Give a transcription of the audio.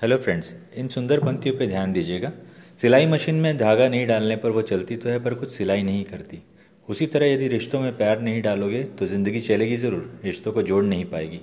Hello friends इन सुंदर पंक्तियों पर ध्यान दीजिएगा। सिलाई मशीन में धागा नहीं डालने पर वो चलती तो है, पर कुछ सिलाई नहीं करती। उसी तरह यदि रिश्तों में प्यार नहीं डालोगे तो ज़िंदगी चलेगी ज़रूर, रिश्तों को जोड़ नहीं पाएगी।